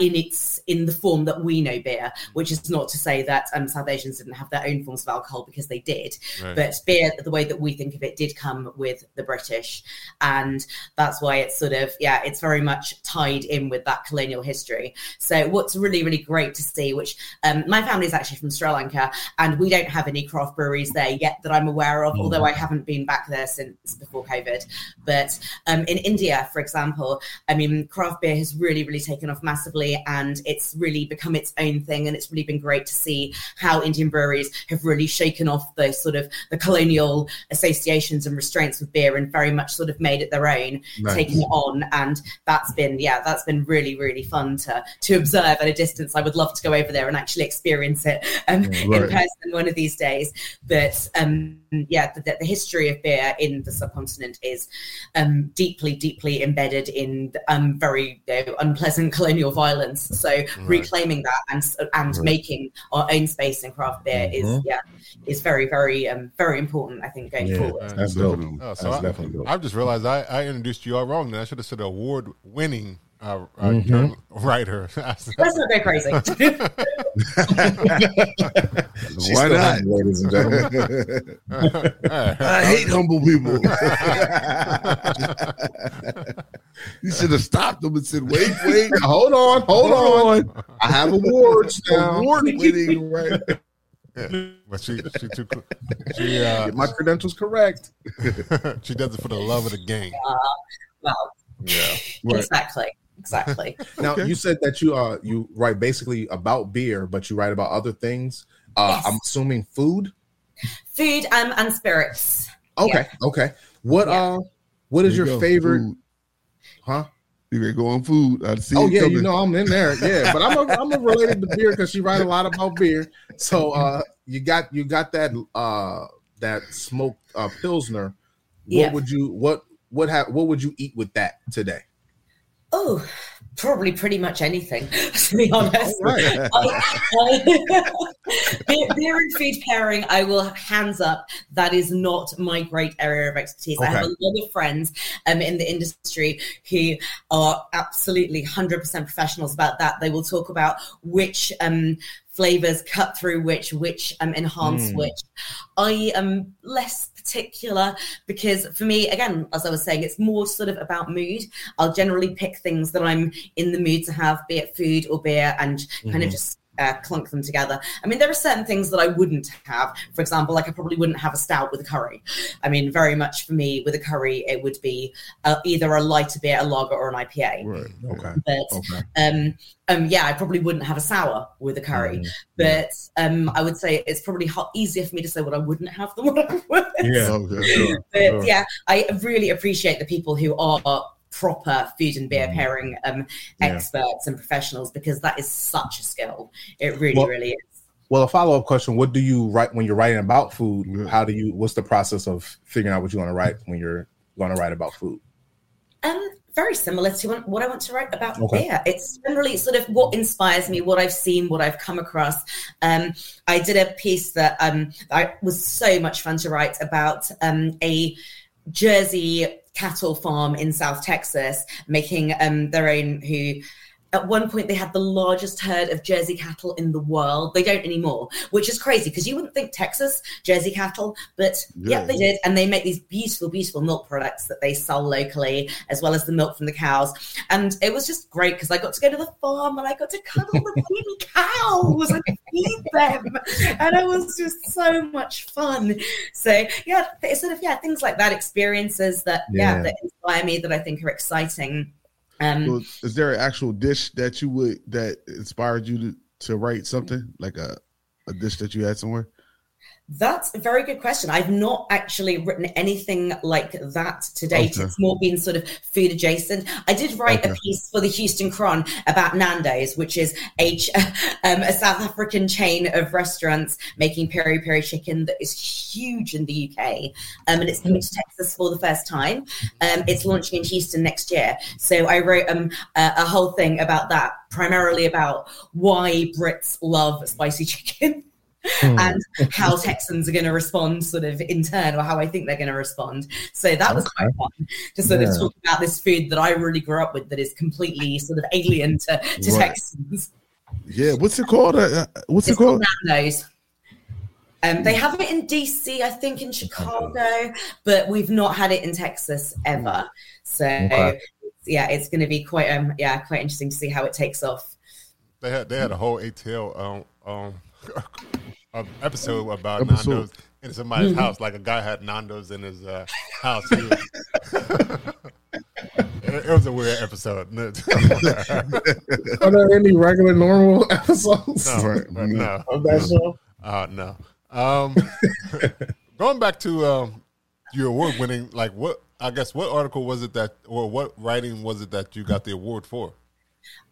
in its in the form that we know beer, which is not to say that um, South Asians didn't have their own forms of alcohol because they did. Right. But beer, the way that we think of it, did come with the British, and that's why it's sort of yeah, it's very much tied in with that colonial history. So what's really really great to see, which um, my family is actually from Sri Lanka, and we don't have any craft breweries there yet that I'm aware of. Although I haven't been back there since before COVID, but um, in India, for example, I mean, craft beer has really really taken off massively, and it's really become its own thing, and it's really been great to see how Indian breweries have really shaken off the sort of the colonial associations and restraints with beer and very much sort of made it their own, Nice. taking it on. And that's been, yeah, that's been really, really fun to to observe at a distance. I would love to go over there and actually experience it um, in Right. person one of these days. But um, yeah, the, the history of beer in the subcontinent is um, deeply, deeply embedded in um, very you know, unpleasant colonial violence. So reclaiming that and and Right. making our own space in craft beer is Mhm. yeah is very, very, um, very important. I think going Yeah. forward. That's dope. Definitely. Oh, so That's I, definitely dope. I've just realized I, I introduced you all wrong. Then I should have said award winning uh, uh, Mhm. writer. Let's not go crazy. Why not? humble, ladies and gentlemen? I hate humble people. you should have stopped them and said, "Wait, wait, hold on, hold on. I have awards now. award winning, right?" but she she too she uh, Get my credentials correct. she does it for the love of the game. well, Yeah. Right. exactly, exactly. Now Okay. you said that you uh you write basically about beer, but you write about other things. Uh, Yes. I'm assuming food. Food um, and spirits. Okay, okay. What Yeah. uh, what is you your go. favorite? Food. Huh? You can go on food. I see. Oh yeah, coming. you know I'm in there. Yeah, but I'm a, I'm a related to beer because she write a lot about beer. So uh, you got you got that uh that smoked uh pilsner. What Yeah. would you what what ha- what would you eat with that today? Oh, probably pretty much anything, to be honest. Right. I- I- beer, beer and food pairing, I will hands up. That is not my great area of expertise. I have a lot of friends um, in the industry who are absolutely 100% professionals about that. They will talk about which um, flavors cut through which, which um, enhance Mm. which. I am less particular because for me, again, as I was saying, it's more sort of about mood. I'll generally pick things that I'm in the mood to have, be it food or beer, and kind of Mhm. just uh, clunk them together. I mean, there are certain things that I wouldn't have. For example, like I probably wouldn't have a stout with a curry. I mean, very much for me with a curry, it would be uh, either a lighter beer, a lager, or an IPA. Right. Okay. But Okay. um, um, yeah, I probably wouldn't have a sour with a curry. Mhm. But um, I would say it's probably hot, easier for me to say what I wouldn't have than what I would. Yeah. Okay. Sure. But Sure. yeah, I really appreciate the people who are proper food and beer Mhm. pairing um, Yeah. experts and professionals because that is such a skill. It really, Well- really is. Well, a follow up question: What do you write when you're writing about food? How do you? What's the process of figuring out what you want to write when you're going to write about food? Um, very similar to what I want to write about Okay. beer. It's generally sort of what inspires me, what I've seen, what I've come across. Um, I did a piece that um, I was so much fun to write about um, a Jersey cattle farm in South Texas making um, their own who at one point they had the largest herd of Jersey cattle in the world. They don't anymore, which is crazy because you wouldn't think Texas Jersey cattle, but yeah. Yeah. they did, and they make these beautiful, beautiful milk products that they sell locally, as well as the milk from the cows. And it was just great because I got to go to the farm and I got to cuddle the baby cows and feed them, and it was just so much fun. So yeah, it's sort of yeah things like that, experiences that yeah, Yeah. that inspire me that I think are exciting. Um, So is there an actual dish that you would that inspired you to, to write something like a a dish that you had somewhere? That's a very good question. I've not actually written anything like that to date. Okay. It's more been sort of food adjacent. I did write a piece for the Houston Chron about Nando's, which is a, um, a South African chain of restaurants making peri peri chicken that is huge in the UK. Um, and it's coming to Texas for the first time. Um, it's launching in Houston next year. So I wrote um, a, a whole thing about that, primarily about why Brits love spicy chicken and how Texans are going to respond sort of in turn or how I think they're going to respond. So that was quite fun to sort Yeah. of talk about this food that I really grew up with that is completely sort of alien to, to Right. Texans. Yeah, what's it called? Uh, uh, what's it It's called called? Nando's. Um, they have it in DC, I think, in Chicago, but we've not had it in Texas ever. So Okay. yeah, it's going to be quite um yeah quite interesting to see how it takes off. They had they had a whole ATL um um um, episode about Episode. Nando's in somebody's Mm-hmm. house. Like a guy had Nando's in his uh, house. It, was a weird episode. Are there any regular normal episodes Right. no, of that show? uh, no. Um, going back to um, your award winning, like what? I guess what article was it that, or what writing was it that you got the award for?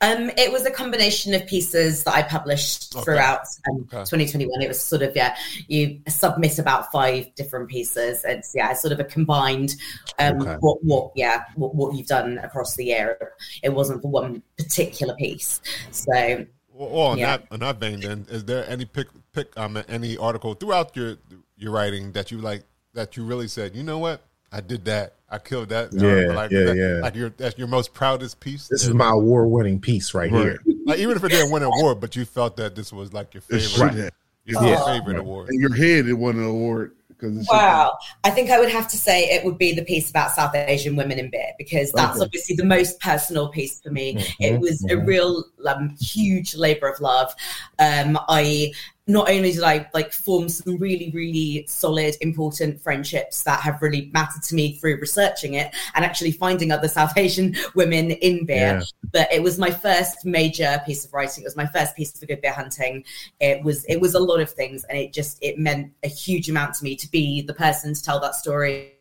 Um, it was a combination of pieces that I published Okay. throughout um, Okay. 2021. It was sort of yeah, you submit about five different pieces. It's yeah, it's sort of a combined um, Okay. what what yeah what, what you've done across the year. It wasn't for one particular piece. So Well, well in Yeah. that in that vein, then is there any pick pick um any article throughout your your writing that you like that you really said, you know what, I did that, I killed that, Yeah, article," like, yeah, that- yeah. like your that's your most proudest piece. This is my award-winning piece right, here. like even if it didn't win an award, but you felt that this was like your favorite, should your Yeah. favorite award. In your head, it won an award because it's Wow. I think I would have to say it would be the piece about South Asian women in beer because that's Okay. obviously the most personal piece for me. It Mhm, was a mhm. real um, huge labor of love. Um, I not only did I like form some really, really solid, important friendships that have really mattered to me through researching it and actually finding other South Asian women in beer, Yeah. but it was my first major piece of writing. It was my first piece for Good Beer Hunting. It was it was a lot of things, and it just it meant a huge amount to me to be the person to tell that story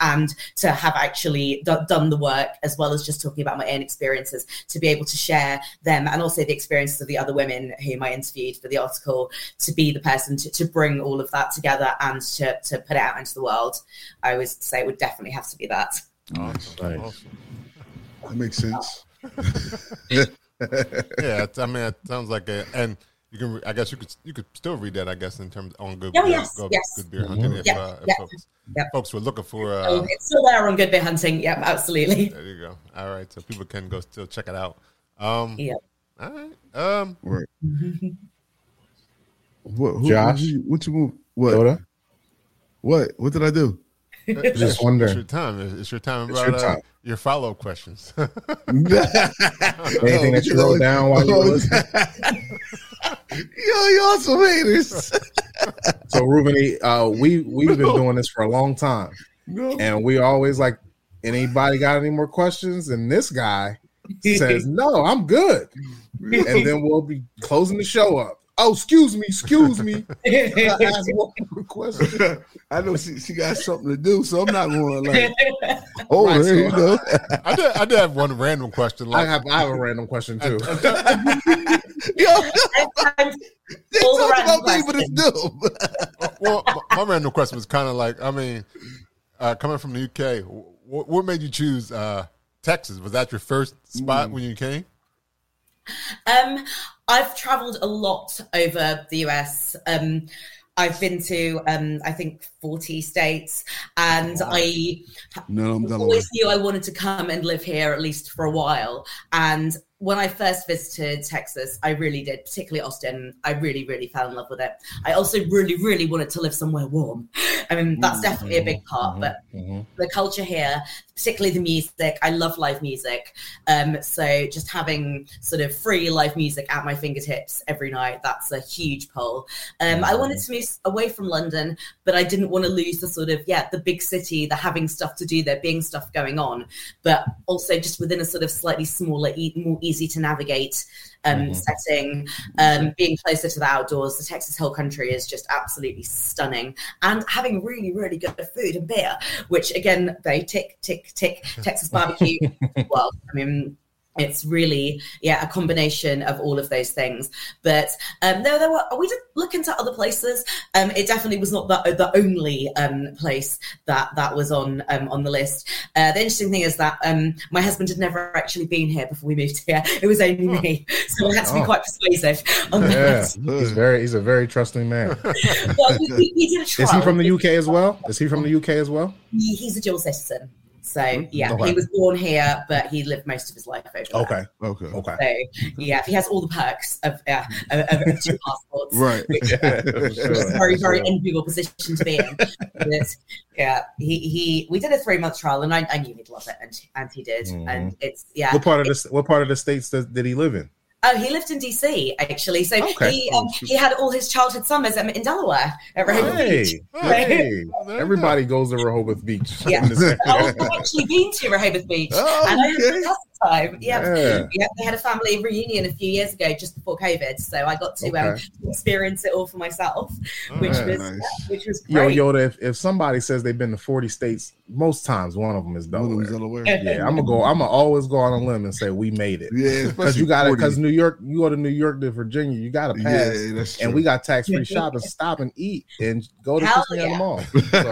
and to have actually d- done the work as well as just talking about my own experiences to be able to share them and also the experiences of the other women whom I interviewed for the article to be the person to, to bring all of that together and to, to put it out into the world. I would say it would definitely have to be that. Awesome. Nice. awesome. that makes sense. Yeah, I mean, it sounds like a and. You can, I guess you could, you could still read that, I guess, in terms on good, Oh, beer, yes, good, yes. good beer hunting. If, Yeah, uh, if yeah, folks, yeah. folks were looking for, So uh, it's still there on Good Beer Hunting. Yep, absolutely. there you go. All right, so people can go still check it out. Um, Yeah. All right. Um, Right. What, who, Josh? What you, what you move? What? Yoda? What? What did I do? it's, Just it's your time. It's, it's your time It's about your uh, time. your follow up questions. Anything that you wrote down while you were listening? Yo, y'all some haters. So Ruben, uh, we we've been doing this for a long time, no. and we always like anybody got any more questions? And this guy says, "No, I'm good," and then we'll be closing the show up. Oh, excuse me, excuse me. I asked one question. I know she, she got something to do, so I'm not going to like, oh, Right, there you so- go. I did. I did have one random question. I have I have a random question too. Yo, they All the talk random about me, but it's dumb. well, my, my random question was kind of like, I mean, uh, coming from the UK, what, what made you choose uh, Texas. Was that your first spot Mm. when you came? Um, I've travelled a lot over the US. Um, I've been to, um, I think, 40 states, and I No, I'm always knew I wanted to come and live here at least for a while. And when I first visited Texas, I really did, particularly Austin. I really, really fell in love with it. I also really, really wanted to live somewhere warm. I mean, that's definitely a big part, but Mhm. the culture here, particularly the music. I love live music. Um, so just having sort of free live music at my fingertips every night, that's a huge pull. Um, I wanted to move away from London, but I didn't want to lose the sort of, yeah, the big city, the having stuff to do, there being stuff going on, but also just within a sort of slightly smaller, more easy to navigate um, setting, um, being closer to the outdoors. The Texas Hill Country is just absolutely stunning, and having really, really good food and beer, which again they tick, tick, tick. Texas barbecue. well, I mean. It's really, yeah, a combination of all of those things. But um, there, there were. We did look into other places. Um, it definitely was not the, the only um, place that that was on um, on the list. Uh, the interesting thing is that um, my husband had never actually been here before we moved here. It was only me, so I had to be Oh. quite persuasive. On Yeah, that. he's very he's a very trusting man. well, we, we, we did a trial. Is he from the UK as well? Is he from the UK as well? He- he's a dual citizen. So yeah, Okay. he was born here, but he lived most of his life over there. Okay, Okay. okay. So yeah, he has all the perks of uh, of, of, two passports. Right. Which Yeah, for was a sure, very, very sure. enviable position to be in. But, yeah, he, he we did a three month trial, and I, I knew he'd love it, and and he did. Mhm. And it's yeah. What part of the what part of the states does, did he live in? Oh, he lived in DC actually. So Okay. he um, he had all his childhood summers um, in Delaware at Rehoboth Beach. Hey, hey. there you Everybody goes to Rehoboth Beach. Yeah. in this area. I've actually been to Rehoboth Beach, Oh, and I had a okay. fantastic time. Yeah. Yeah. yeah, they had a family reunion a few years ago, just before COVID. So I got to um, experience it all for myself, which yeah, was nice. yeah, which was great. Yo, great. Yoda, if, if somebody says they've been to 40 states, most times one of them is One of them is Delaware. Delaware. Yeah, I'm gonna go. I'm gonna always go on a limb and say we made it. Yeah, Because you got to 40. because New York, you go to New York to Virginia, you got to pass, Yeah, that's true. and we got tax free shopping. Stop and eat and go to Hell Christian yeah. the mall. So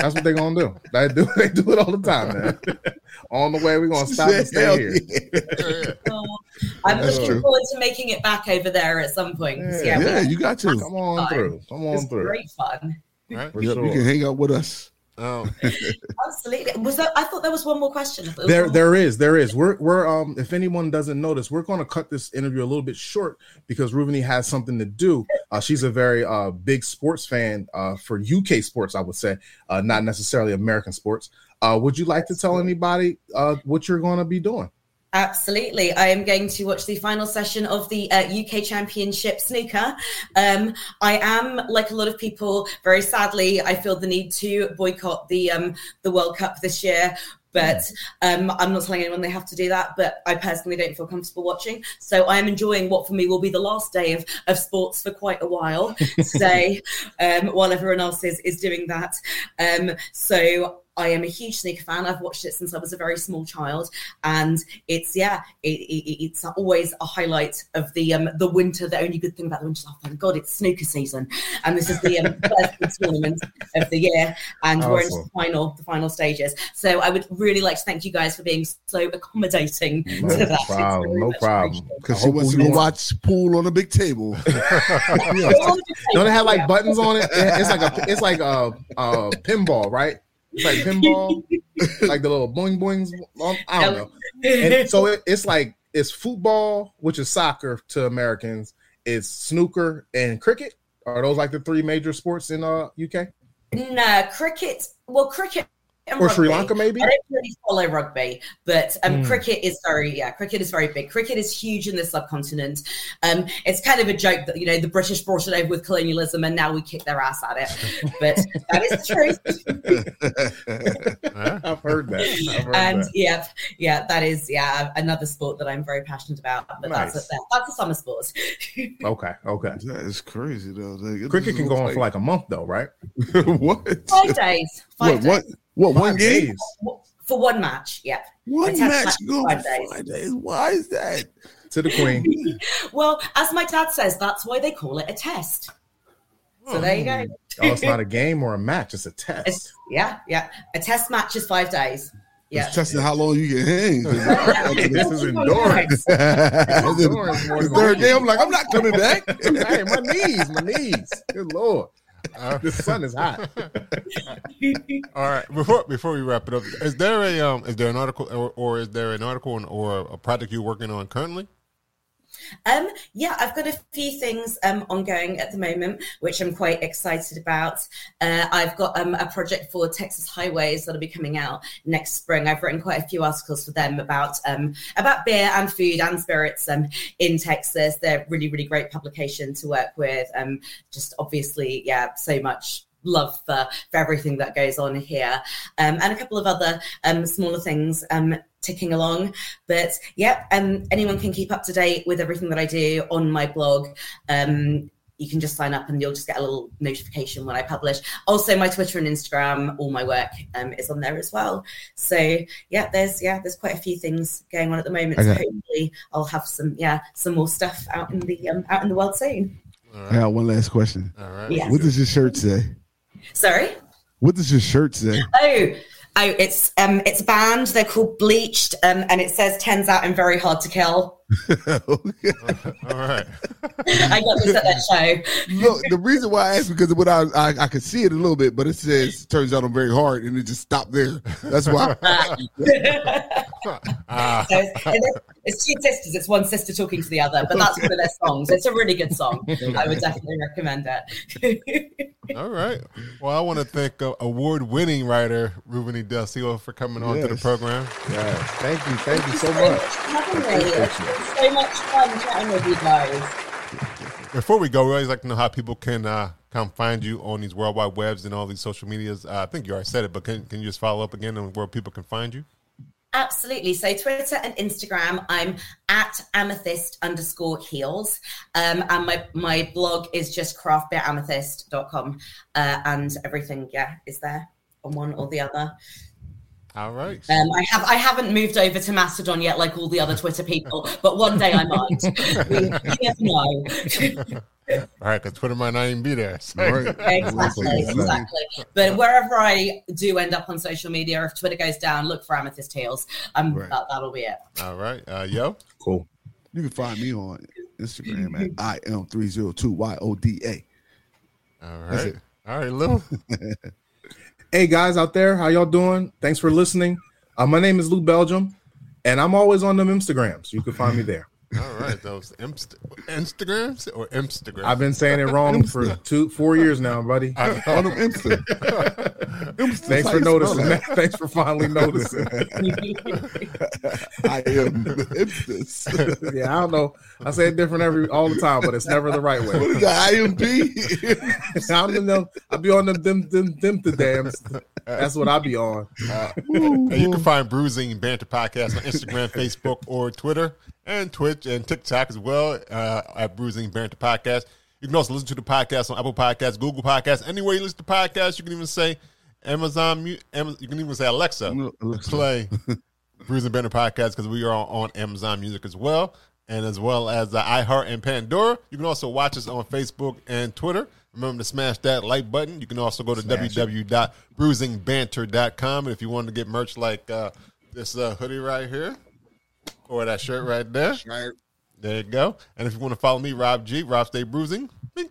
that's what they're gonna do. They do they do it all the time, man. on the way, we're gonna stop and stay here. yeah. Oh, I'm That's looking true. forward to making it back over there at some point. Yeah. Yeah, Yeah, you got to. Come on through. Come it was on through. great fun. Right? Yep, sure. You can hang out with us. Um, Absolutely. Was that? I thought there was one more question. I thought There, was one there is, there is. We're, we're, um, if anyone doesn't notice, we're going to cut this interview a little bit short because Ruvani has something to do. Uh, she's a very uh big sports fan uh for UK sports, I would say, uh, not necessarily American sports. Uh, would you like to tell anybody uh what you're going to be doing? Absolutely. I am going to watch the final session of the uh, UK Championship snooker. Um, I am, like a lot of people, very sadly, I feel the need to boycott the um, the World Cup this year. But um, I'm not telling anyone they have to do that. But I personally don't feel comfortable watching. So I am enjoying what for me will be the last day of, of sports for quite a while today, um, while everyone else is, is doing that. Um, so I am a huge snooker fan. I've watched it since I was a very small child, and it's yeah, it, it, it's always a highlight of the um, the winter. The only good thing about the winter is, oh thank God, it's snooker season, and this is the um, first tournament of the year, and we're in the final the final stages. So I would really like to thank you guys for being so accommodating No to that. Problem, very no problem. Because I she wants to go watch pool on a big table. Don't it have like buttons on it? It's like a, it's like a, a pinball, right? It's like pinball, like the little boing boings. I don't know. and so it, it's like it's football, which is soccer to Americans. It's snooker and cricket. Are those like the three major sports in uh UK No, cricket. Well, cricket. And or Sri. Lanka? Maybe. I don't really follow rugby, but um, Hmm. cricket is very yeah, cricket is very big. Cricket is huge in the subcontinent. Um, it's kind of a joke that you know the British brought it over with colonialism, and now we kick their ass at it. But that is the truth. I've heard that. I've heard and that. yeah, yeah, that is yeah another sport that I'm very passionate about. But Nice. that's a, that's a summer sport. Okay, okay. that is crazy though. Like, Cricket can go on for like a month though, right? what? Five days. Five What? days. What? What? One Five game? days. For one match, yeah. One match match go five for days. five days. Why is that? to the Queen. Well, as my dad says, that's why they call it a test. So there you go. Hmm. Oh, it's not a game or a match; it's a It's, test. yeah, yeah. A test match is five days. Yeah. It's testing how long you can hang. this is endurance. endurance more the than third me. day, I'm like, I'm not coming back. hey, my knees, my knees. Good lord. the sun is hot. All right. Before before we wrap it up, is there a um is there an article or, or is there an article on, or a project you're working on currently? Um, yeah, I've got a few things um, ongoing at the moment, which I'm quite excited about. Uh, I've got um, a project for Texas Highways that'll be coming out next spring. I've written quite a few articles for them about um, about beer and food and spirits um, in Texas. They're really, really great publication to work with. Um, just obviously, yeah, so much love for, for everything that goes on here. Um, and a couple of other um, smaller things um, ticking along. But yeah um, anyone can keep up to date with everything that i do on my blog. Um, you can just sign up and you'll just get a little notification when i publish. Also my twitter and instagram all my work um, is on there as well. So yeah there's yeah there's quite a few things going on at the moment. I so hopefully i'll have some yeah some more stuff out in the um, out in the world soon. I got one last question. All right. Yeah. What does your shirt say? Sorry What does your shirt say? Oh, oh, it's um, it's a band. They're called Bleached, um, and it says "Tens out and very hard to kill." All right. I got this at that show. Look, the reason why I asked because what I, I I could see it a little bit, but it says turns out I'm very hard, and it just stopped there. That's why. Ah, So it's, it's- it's two sisters. It's one sister talking to the other, but that's one of their songs. It's a really good song. I would definitely recommend it. all right. Well, I want to thank uh, award-winning writer Ruben E. Del Silva for coming on to the program. Yes. Thank you. Thank you so so much much. For having me. It's been so much fun chatting with you guys. Before we go, we always like to know how people can uh, come find you on these worldwide webs and all these social medias. Uh, I think you already said it, but can, can you just follow up again on where people can find you? Absolutely. So Twitter and Instagram, I'm at amethyst underscore heels. Um, and my, my blog is just craftbeeramethyst.com. Uh, and everything, yeah, is there on one or the other. All right. Um, I have I haven't moved over to Mastodon yet, like all the other Twitter people, but one day I might. We- you never know. All right, because Twitter might not even be there. So- Right. exactly, exactly. But wherever I do end up on social media, if Twitter goes down, look for Amethyst Heels. Um, Right. that, that'll be it. All right. Uh, yo. Cool. You can find me on Instagram at I am three zero two Y O D A. All That's right. it. All right, Lou. Hey guys out there, how y'all doing? Thanks for listening. Uh, my name is Lou Belgium, and I'm always on them Instagrams. You can find me there. All right. Those Inst- Instagrams or Instagram? I've been saying it wrong for two, four years now, buddy. On them Insta. Insta Thanks for noticing. brother. Thanks for finally noticing. I am Insta. yeah, I don't know. I say it different every all the time, but it's never the right way. is that? IMP? I'm in them. I be on them them them them the dams. That's what I be on. Uh, and you can find Bruising Banter Podcast on Instagram, Facebook, or Twitter, and Twitch and TikTok as well uh, at Bruising Banter Podcast. You can also listen to the podcast on Apple Podcasts, Google Podcasts, anywhere you listen to podcasts. You can even say Amazon. You can even say Alexa, Alexa. play Bruising Banter Podcast because we are on Amazon Music as well, and as well as uh, iHeart and Pandora. You can also watch us on Facebook and Twitter. Remember to smash that like button. You can also go to Smash www.bruisingbanter.com. And if you want to get merch like uh, this uh, hoodie right here or that shirt right there, Right. there you go. And if you want to follow me, Rob G, Rob Stay Bruising. Bing,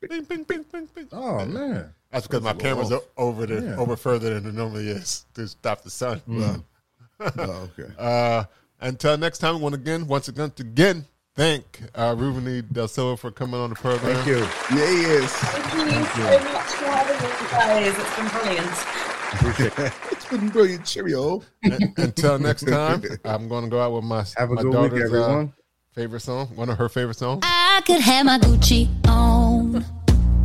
bing, bing, bing, bing, bing. Oh man. That's because my camera's o- over the Yeah. over further than it normally is to stop the sun. Oh, okay. Uh, until next time, once again, once again, again, thank uh, Ruben E. Del Silva for coming on the program. Thank you. Yeah, yes. Thank you so much for having me, guys. It's been brilliant. It's been brilliant. Cheerio. Until next time, I'm going to go out with my Have a my good week, daughter's, uh, favorite song, one of her favorite songs. I could have my Gucci on.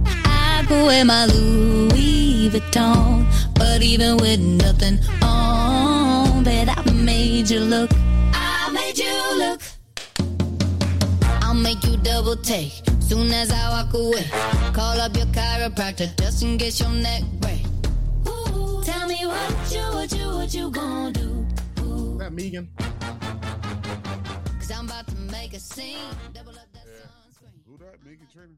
I could wear my Louis Vuitton. But even with nothing on, bet I made you look. I made you look. I'll make you double take. Soon as I walk away, call up your chiropractor just in case your neck break. Ooh, tell me what you, what you, what you gonna do? Ooh, Is that Meghan? Cause I'm about to make a scene. Double up that sunscreen. Who that? Meghan Trainor?